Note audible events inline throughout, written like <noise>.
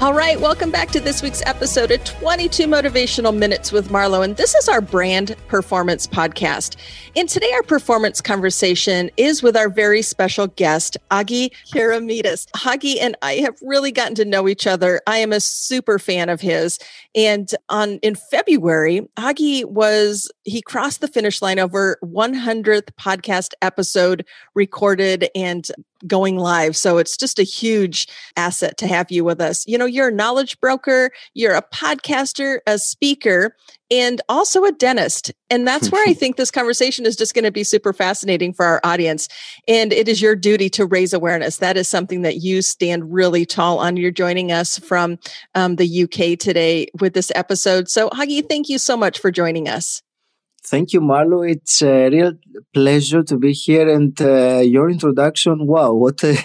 All right, welcome back to this week's episode of 22 Motivational Minutes with Marlo. And this is our brand performance podcast. And today, our performance conversation is with our very special guest, Agi Keramidas. Agi and I have really gotten to know each other. I am a super fan of his. And on in February, Agi was he crossed the finish line over 100th podcast episode recorded and going live. So it's just a huge asset to have you with us. You know, you're a knowledge broker, you're a podcaster, a speaker, and also a dentist. And that's where I <laughs> think this conversation is just going to be super fascinating for our audience. And it is your duty to raise awareness. That is something that you stand really tall on. You're joining us from um, the UK today with this episode. So, Agi, thank you so much for joining us. Thank you, Marlo. It's a real pleasure to be here. And uh, your introduction, wow, what a, <laughs>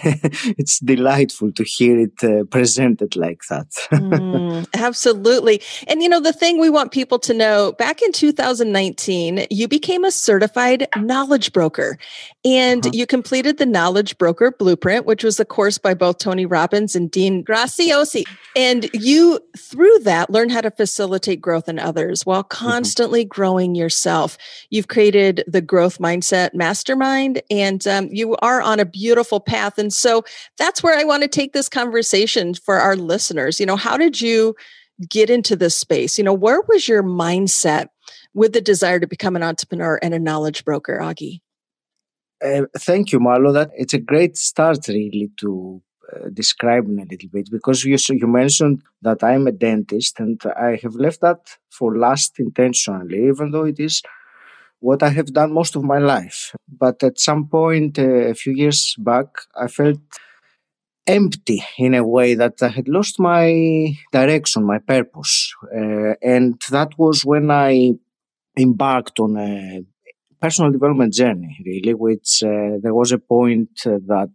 it's delightful to hear it uh, presented like that. mm, <laughs> absolutely. And you know, the thing we want people to know back in 2019, you became a certified knowledge broker and uh-huh. you completed the Knowledge Broker Blueprint, which was a course by both Tony Robbins and Dean Graziosi, And you, through that, learned how to facilitate growth in others while mm-hmm. constantly mm-hmm. growing yourself. You've created the Growth Mindset Mastermind, and um, you are on a beautiful path. And so that's where I want to take this conversation for our listeners. You know, how did you get into this space? You know, where was your mindset with the desire to become an entrepreneur and a knowledge broker, Agi? Uh, thank you, Marlo. That it's a great start, really, to uh, describe me a little bit because you you mentioned that I'm a dentist, and I have left that for last intentionally, even though it is what I have done most of my life. But at some point, uh, a few years back, I felt empty in a way that I had lost my direction, my purpose, uh, and that was when I embarked on a personal development journey, really, which uh, there was a point that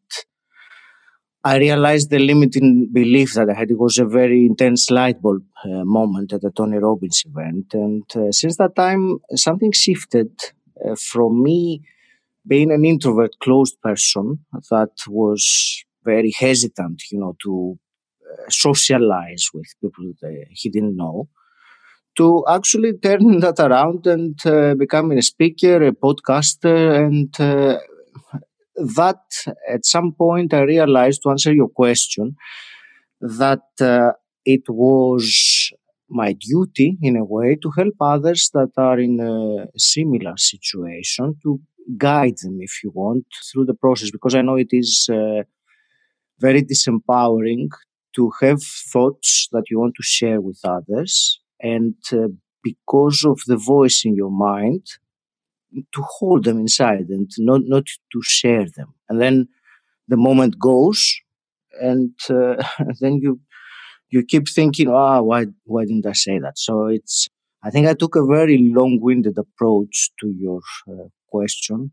I realized the limiting belief that I had. It was a very intense light bulb uh, moment at the Tony Robbins event. And uh, since that time, something shifted uh, from me being an introvert, closed person that was very hesitant, you know, to uh, socialize with people that he didn't know to actually <laughs> turn that around and uh, becoming a speaker, a podcaster, and uh, that at some point I realized to answer your question that uh, it was my duty in a way to help others that are in a similar situation to guide them if you want through the process because i know it is uh, very disempowering to have thoughts that you want to share with others and uh, because of the voice in your mind to hold them inside and not not to share them. And then the moment goes and uh, <laughs> then you you keep thinking ah oh, why why didn't i say that? So it's i think i took a very long-winded approach to your uh, question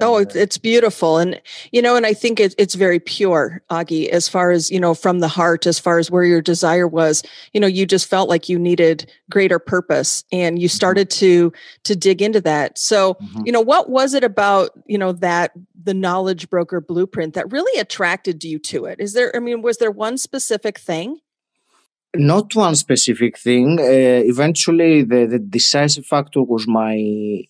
oh, it's, it's beautiful. And, you know, and I think it, it's very pure, Agi, as far as, you know, from the heart, as far as where your desire was, you know, you just felt like you needed greater purpose and you mm-hmm. started to, to dig into that. So, mm-hmm. you know, what was it about, you know, that the knowledge broker blueprint that really attracted you to it? Is there, I mean, was there one specific thing? Not one specific thing. Uh, eventually, the, the decisive factor was my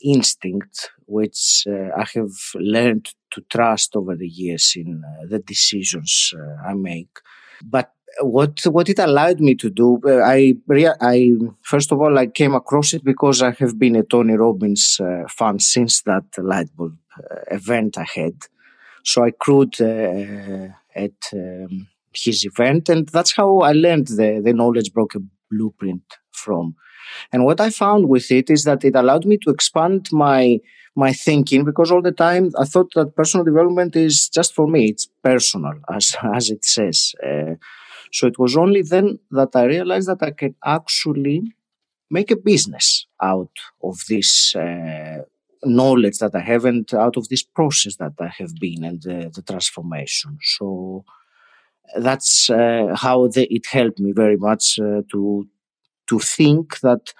instinct, which uh, I have learned to trust over the years in uh, the decisions uh, I make. But what what it allowed me to do, uh, I I first of all I came across it because I have been a Tony Robbins uh, fan since that light bulb event I had. So I crewed at. Um, his event. And that's how I learned the, the knowledge broker blueprint from. And what I found with it is that it allowed me to expand my my thinking because all the time I thought that personal development is just for me. It's personal, <laughs> as as it says. Uh, So it was only then that I realized that I can actually make a business out of this uh, knowledge that I have and out of this process that I have been and the, the transformation. So that's uh, how the, it helped me very much uh, to to think that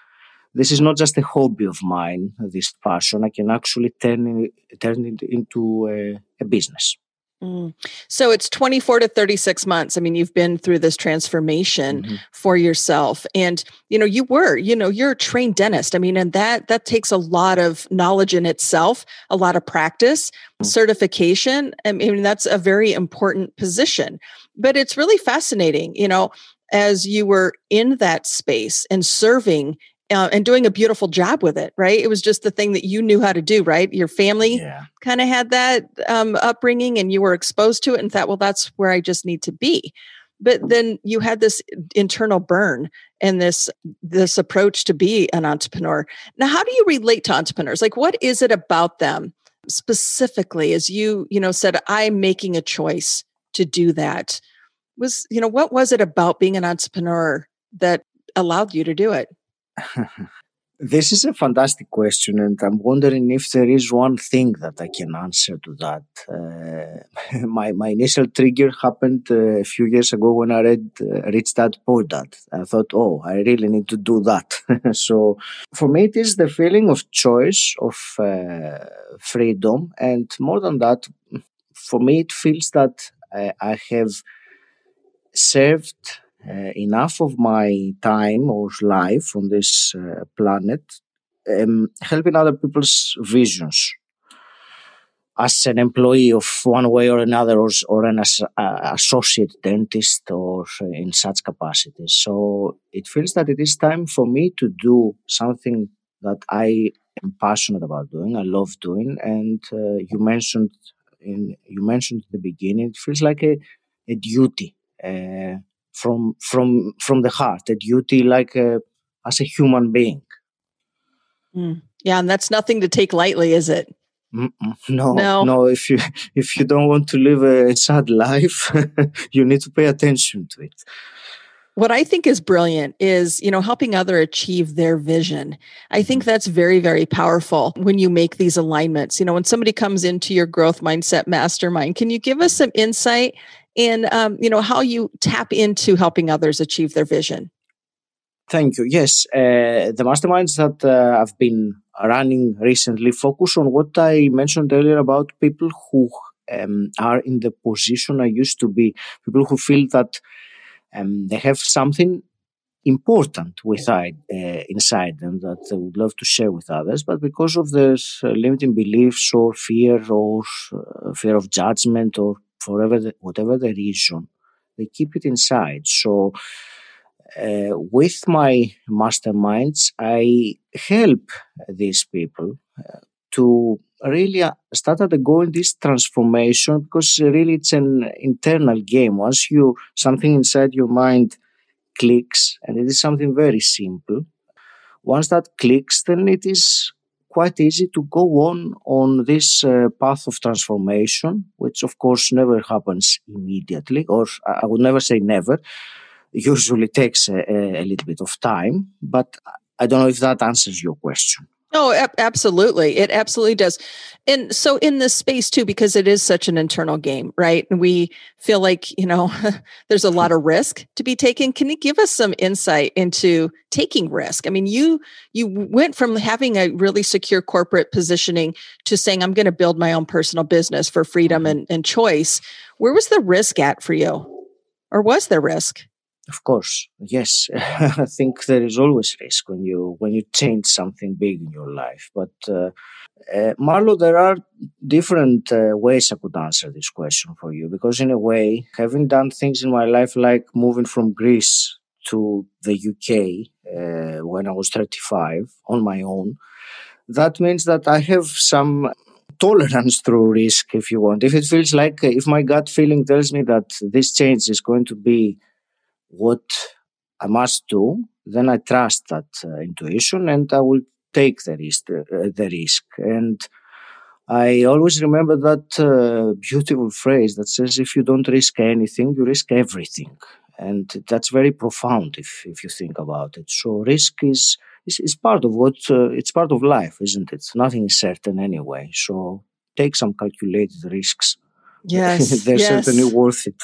this is not just a hobby of mine, this passion. I can actually turn it, turn it into a, a business. Mm. So it's 24 to 36 months. I mean, you've been through this transformation mm-hmm. for yourself and you know, you were, you know, you're a trained dentist. I mean, and that that takes a lot of knowledge in itself, a lot of practice, mm-hmm. certification. I mean, that's a very important position. But it's really fascinating, you know, as you were in that space and serving uh, and doing a beautiful job with it, right? It was just the thing that you knew how to do, right? Your family yeah. kind of had that um, upbringing and you were exposed to it and thought, well, that's where I just need to be. But then you had this internal burn and this this approach to be an entrepreneur. Now, how do you relate to entrepreneurs? Like, what is it about them specifically? As you you know said, I'm making a choice to do that. Was you know what was it about being an entrepreneur that allowed you to do it? <laughs> this is a fantastic question, and I'm wondering if there is one thing that I can answer to that. Uh, <laughs> my my initial trigger happened uh, a few years ago when I read uh, Rich Dad Poor Dad. I thought, oh, I really need to do that. <laughs> so for me, it is the feeling of choice, of uh, freedom, and more than that, for me, it feels that I, I have served uh, enough of my time or life on this uh, planet um, helping other people's visions. As an employee of one way or another or, or an as, uh, associate dentist or in such capacities so it feels that it is time for me to do something that i am passionate about doing i love doing and uh, you mentioned in you mentioned at the beginning it feels like a, a duty from from from the heart, a duty like a, as a human being. Mm. Yeah, and that's nothing to take lightly, is it? No, no, no. If you if you don't want to live a sad life, <laughs> you need to pay attention to it. What I think is brilliant is, you know, helping other achieve their vision. I think that's very, very powerful when you make these alignments. You know, when somebody comes into your growth mindset mastermind, can you give us some insight in um, you know how you tap into helping others achieve their vision. Thank you. Yes uh, the masterminds that uh, i've been running recently focus on what i mentioned earlier about people who um, are in the position i used to be. People who feel that um, they have something important within, uh, inside them that they would love to share with others, but because of their uh, limiting beliefs or fear or uh, fear of judgment or forever, the, whatever the reason, they keep it inside. So, uh, with my masterminds, I help these people uh, to really uh, start undergoing this transformation because really it's an internal game. Once you something inside your mind clicks, and it is something very simple. Once that clicks, then it is quite easy to go on on this uh, path of transformation, which of course never happens immediately, or I would never say never. Usually takes a, a little bit of time, but I don't know if that answers your question. Oh, absolutely. It absolutely does. And so in this space too, because it is such an internal game, right? And we feel like, you know, <laughs> there's a lot of risk to be taken. Can you give us some insight into taking risk? I mean, you you went from having a really secure corporate positioning to saying, I'm going to build my own personal business for freedom mm-hmm. and, and choice. Where was the risk at for you? Or was there risk? Of course, yes. <laughs> I think there is always risk when you when you change something big in your life. But uh, uh, Marlo, there are different uh, ways I could answer this question for you because, in a way, having done things in my life like moving from Greece to the UK uh, when I was 35 on my own, that means that I have some tolerance through risk, if you want. If it feels like, if my gut feeling tells me that this change is going to be what I must do, then I trust that uh, intuition and I will take the risk. Uh, the risk. And I always remember that uh, beautiful phrase that says, if you don't risk anything, you risk everything. and that's very profound if if you think about it. So risk is is, is part of what uh, it's part of life, isn't it? Nothing is certain anyway. So take some calculated risks. Yes, <laughs> they're yes. certainly worth it.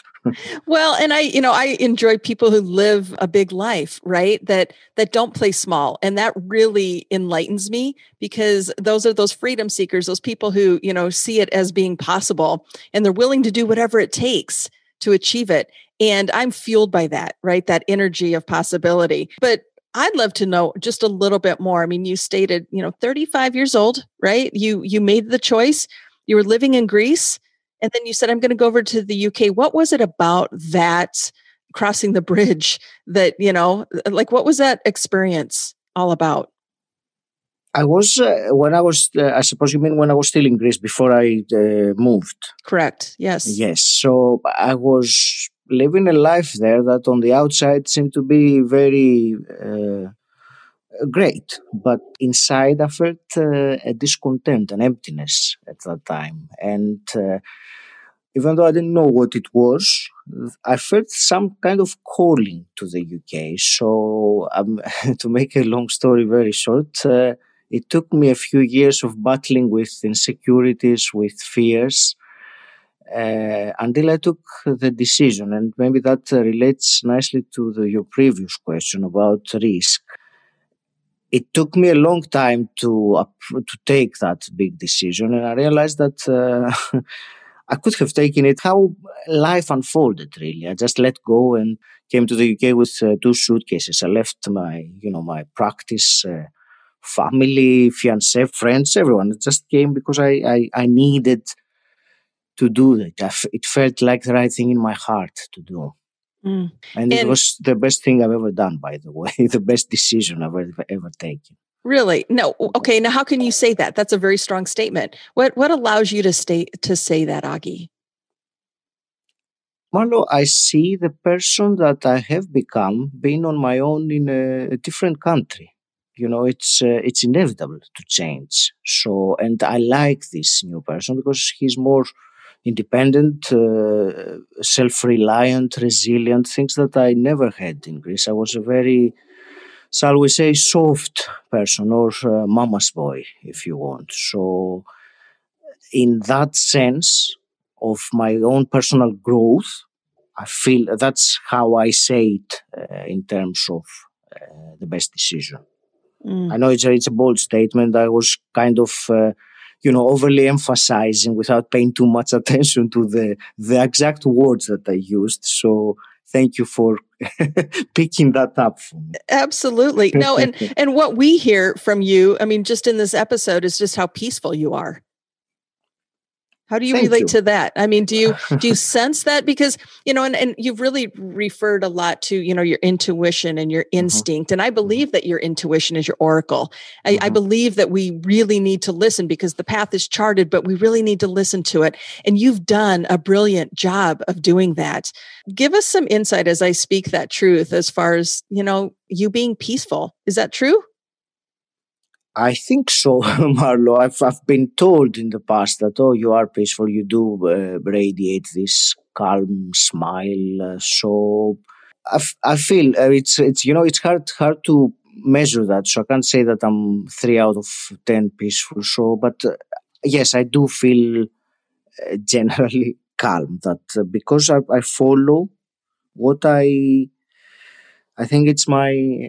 well, and I, you know, I enjoy people who live a big life, right? That that don't play small, and that really enlightens me because those are those freedom seekers, those people who you know see it as being possible, and they're willing to do whatever it takes to achieve it. And I'm fueled by that, right? That energy of possibility. But I'd love to know just a little bit more. I mean, you stated, you know, 35 years old, right? You you made the choice. You were living in Greece and then you said I'm going to go over to the UK. What was it about that crossing the bridge that, you know, like what was that experience all about? I was uh, when I was. Uh, I suppose you mean when I was still in Greece before I uh, moved. Correct. Yes. Yes. So I was living a life there that on the outside seemed to be very uh, great, but inside I felt uh, a discontent, an emptiness at that time, and uh, even though I didn't know what it was, I felt some kind of calling to the UK. So, um, <laughs> to make a long story very short, uh, it took me a few years of battling with insecurities, with fears, uh, until I took the decision. And maybe that uh, relates nicely to the, your previous question about risk. It took me a long time to to take that big decision, and I realized that uh, <laughs> I could have taken it how life unfolded. Really, I just let go and came to the UK with uh, two suitcases. I left my you know my practice uh, family, fiance, friends, everyone. It just came because I, I, I needed to do it. It felt like the right thing in my heart to do. Mm. And, and, it was the best thing I've ever done, by the way, <laughs> the best decision I've ever, ever taken. Really? No. Okay. Now, how can you say that? That's a very strong statement. What What allows you to stay to say that, Agi? Marlo, I see the person that I have become being on my own in a, a different country you know it's uh, it's inevitable to change so and i like this new person because he's more independent uh, self-reliant resilient things that i never had in greece i was a very shall we say soft person or uh, mama's boy if you want so in that sense of my own personal growth i feel that's how i say it uh, in terms of uh, the best decision Mm. I know it's a, it's a bold statement. I was kind of, uh, you know, overly emphasizing without paying too much attention to the the exact words that I used. So thank you for <laughs> picking that up for me. Absolutely. No, and <laughs> and what we hear from you, I mean, just in this episode, is just how peaceful you are. How do you Thank relate you. to that? I mean, do you <laughs> do you sense that because you know, and, and you've really referred a lot to you know your intuition and your mm-hmm. instinct, mm-hmm. and I mm-hmm. believe that your intuition is your oracle. I, mm-hmm. I, believe that we really need to listen because the path is charted, but we really need to listen to it. And you've done a brilliant job of doing that. Give us some insight as I speak that truth, as far as you know, you being peaceful. Is that true? I think so, <laughs> Marlo. I've, I've been told in the past that, oh, you are peaceful, you do uh, radiate this calm smile. Uh, so I, f- I feel uh, it's, it's, you know, it's hard, hard to measure that. So I can't say that I'm three out of 10 peaceful. So, but uh, yes, I do feel uh, <laughs> generally calm that uh, because I, I follow what I, I think it's my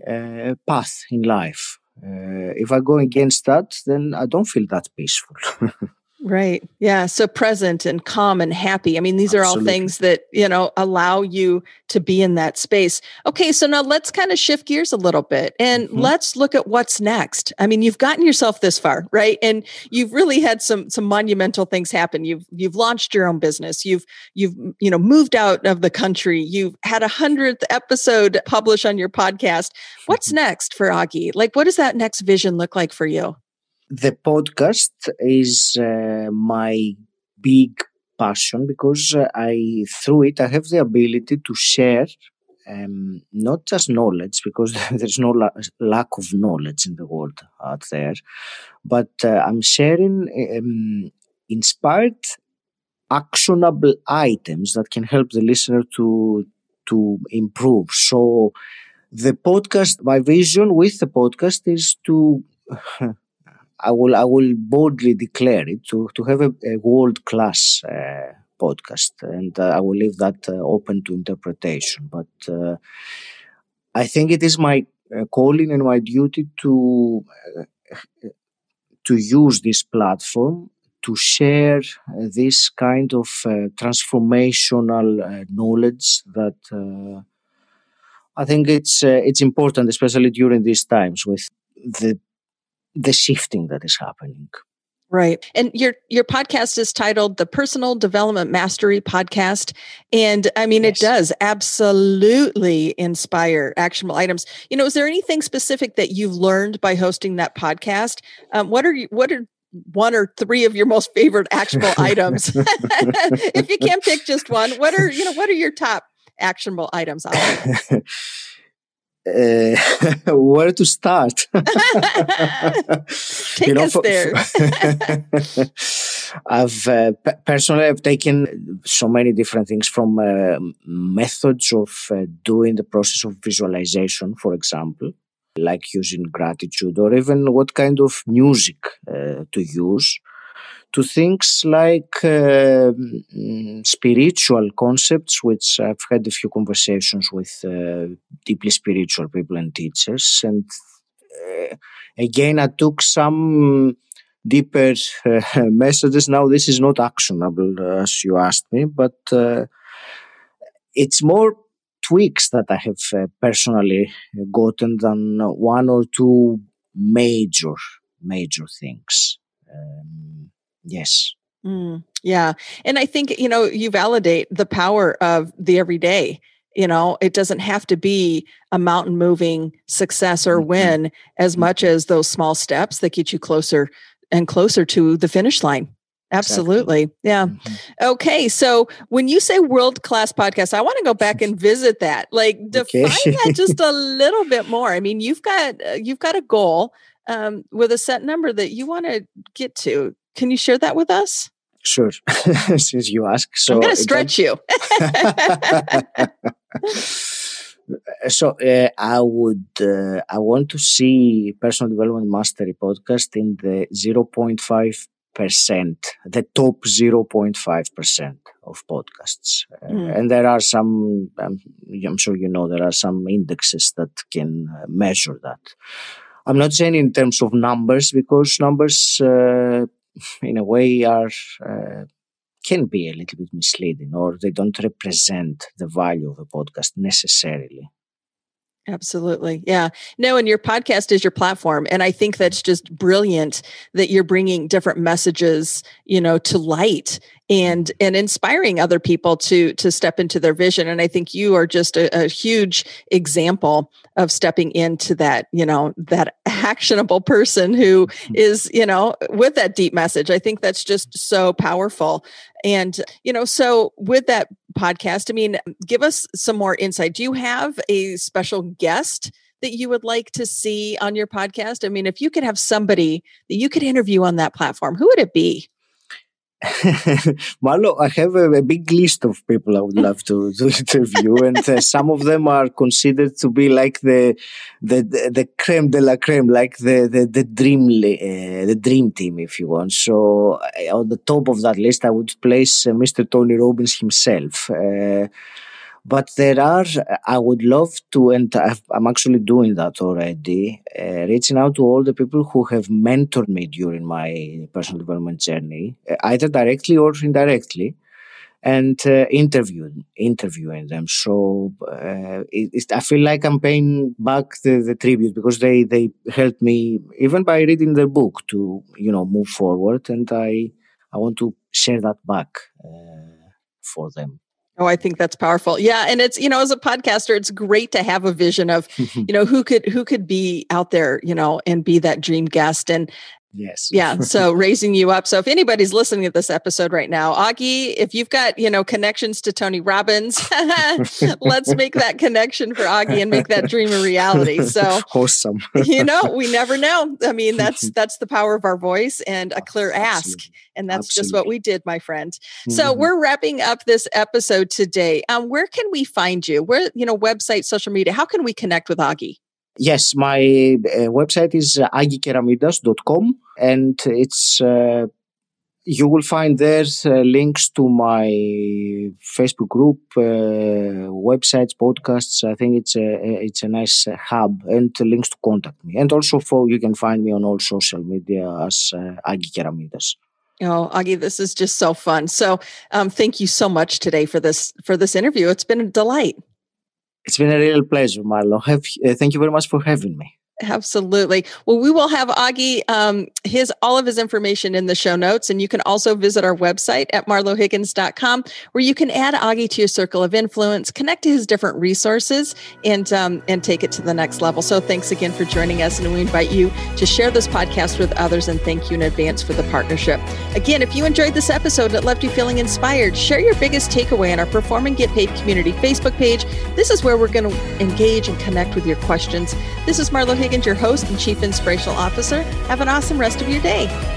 path in life Uh, if I go against that, then I don't feel that peaceful. <laughs> Right. Yeah. So present and calm and happy. I mean, these Absolutely. are all things that, you know, allow you to be in that space. Okay. So now let's kind of shift gears a little bit and mm-hmm. let's look at what's next. I mean, you've gotten yourself this far, right? And you've really had some, some monumental things happen. You've, you've launched your own business. You've, you've, you know, moved out of the country. You've had a hundredth episode published on your podcast. What's <laughs> next for Agi? Like, what does that next vision look like for you? The podcast is uh, my big passion because uh, I through it I have the ability to share um, not just knowledge because <laughs> there's no la- lack of knowledge in the world out there, but uh, I'm sharing um, inspired, actionable items that can help the listener to to improve. So the podcast, my vision with the podcast is to, <laughs> I will, I will boldly declare it to, to have a, a world class uh, podcast. And uh, I will leave that uh, open to interpretation. But uh, I think it is my uh, calling and my duty to, uh, to use this platform to share this kind of transformational knowledge that I think it's it's important, especially during these times with the the shifting that is happening. Right. And your your podcast is titled the Personal Development Mastery Podcast. And I mean yes. it does absolutely inspire actionable items. You know, is there anything specific that you've learned by hosting that podcast? Um, what are you what are one or three of your most favorite actionable <laughs> items? <laughs> if you can't pick just one, what are you know what are your top actionable items? <laughs> Uh, <laughs> where to start? <laughs> Take you know, us for, there. <laughs> I've uh, personally I've taken so many different things from uh, methods of uh, doing the process of visualization, for example, like using gratitude, or even what kind of music uh, to use to things like uh, spiritual concepts, which I've had a few conversations with uh, deeply spiritual people and teachers. And uh, again, I took some deeper uh, <laughs> messages. Now, this is not actionable, uh, as you asked me, but uh, it's more tweaks that I have personally gotten than one or two major, major things. Um, Yes. Mm, yeah. And I think, you know, you validate the power of the everyday. You know, it doesn't have to be a mountain moving success or mm-hmm. win as mm-hmm. much as those small steps that get you closer and closer to the finish line. Absolutely. Exactly. Yeah. Mm-hmm. Okay. So when you say world class podcast, I want to go back and visit that. Like define okay. that just <laughs> a little bit more. I mean, you've got uh, you've got a goal um, with a set number that you want to get to. Can you share that with us? Sure, <laughs> since you ask. So I'm going to stretch you. <laughs> so uh, I would uh, I want to see personal development mastery podcast in the 0.5 percent, the top 0.5 percent of podcasts, uh, mm. and there are some. Um, I'm sure you know there are some indexes that can uh, measure that. I'm not saying in terms of numbers because numbers uh, in a way are uh, can be a little bit misleading or they don't represent the value of a podcast necessarily Absolutely. Yeah. No, and your podcast is your platform. And I think that's just brilliant that you're bringing different messages, you know, to light and and inspiring other people to to step into their vision and i think you are just a, a, huge example of stepping into that you know that <laughs> actionable person who mm-hmm. you know with that deep message i think that's just so powerful and you know so with that podcast. I mean give us some more insight. Do you have a special guest that you would like to see on your podcast? I mean if you could have somebody that you could interview on that platform who would it be <laughs> Marlo, I have a, a, big list of people I would love to, to interview, and uh, some of them are considered to be like the the the, creme de la creme, like the the, the dream uh, the dream team, if you want. So uh, on the top of that list, I would place uh, Mr. Tony Robbins himself. But there are, I would love to, and i am actually doing that already, uh, reaching out to all the people who have mentored me during my personal development journey, uh, either directly or indirectly, and uh, interviewing interviewing them. So uh, it, I feel like I'm paying back the, the tribute because they they helped me even by reading their book to you know move forward, and I I want to share that back uh, for them. Oh, I think that's powerful. Yeah, and it's you know, as a podcaster, it's great to have a vision of <laughs> you know who could who could be out there, you know, and be that dream guest. And Yes. <laughs> Yeah. So raising you up. So if anybody's listening to this episode right now, Augie, if you've got, you know, connections to Tony Robbins, <laughs> let's make that connection for Augie and make that dream a reality. So <laughs> awesome. you know, we never know. I mean, that's that's the power of our voice and a clear ask. And that's Absolutely. just what we did, my friend. Mm-hmm. So we're wrapping up this episode today. Um, where can we find you? Where, you know, website, social media, how can we connect with Augie? Yes, my uh, website is uh, agikeramidas.com and it's uh, you will find there uh, links to my Facebook group, uh, websites, podcasts. I think it's a it's a nice hub and links to contact me. And also, for you can find me on all social media as uh, Agi Keramidas. Oh, Augie, this is just so fun. So, um, thank you so much today for this for this interview. It's been a delight. It's been a real pleasure, Marlon. Have, uh, thank you very much for having me. Absolutely. Well, we will have Augie um, his all of his information in the show notes, and you can also visit our website at marlohiggins.com, where you can add Augie to your circle of influence, connect to his different resources, and um, and take it to the next level. So, thanks again for joining us, and we invite you to share this podcast with others. And thank you in advance for the partnership. Again, if you enjoyed this episode and it left you feeling inspired, share your biggest takeaway on our Perform and Get Paid community Facebook page. This is where we're going to engage and connect with your questions. This is Marlo Higgins Higgins, your host and Chief Inspirational Officer. Have an awesome rest of your day.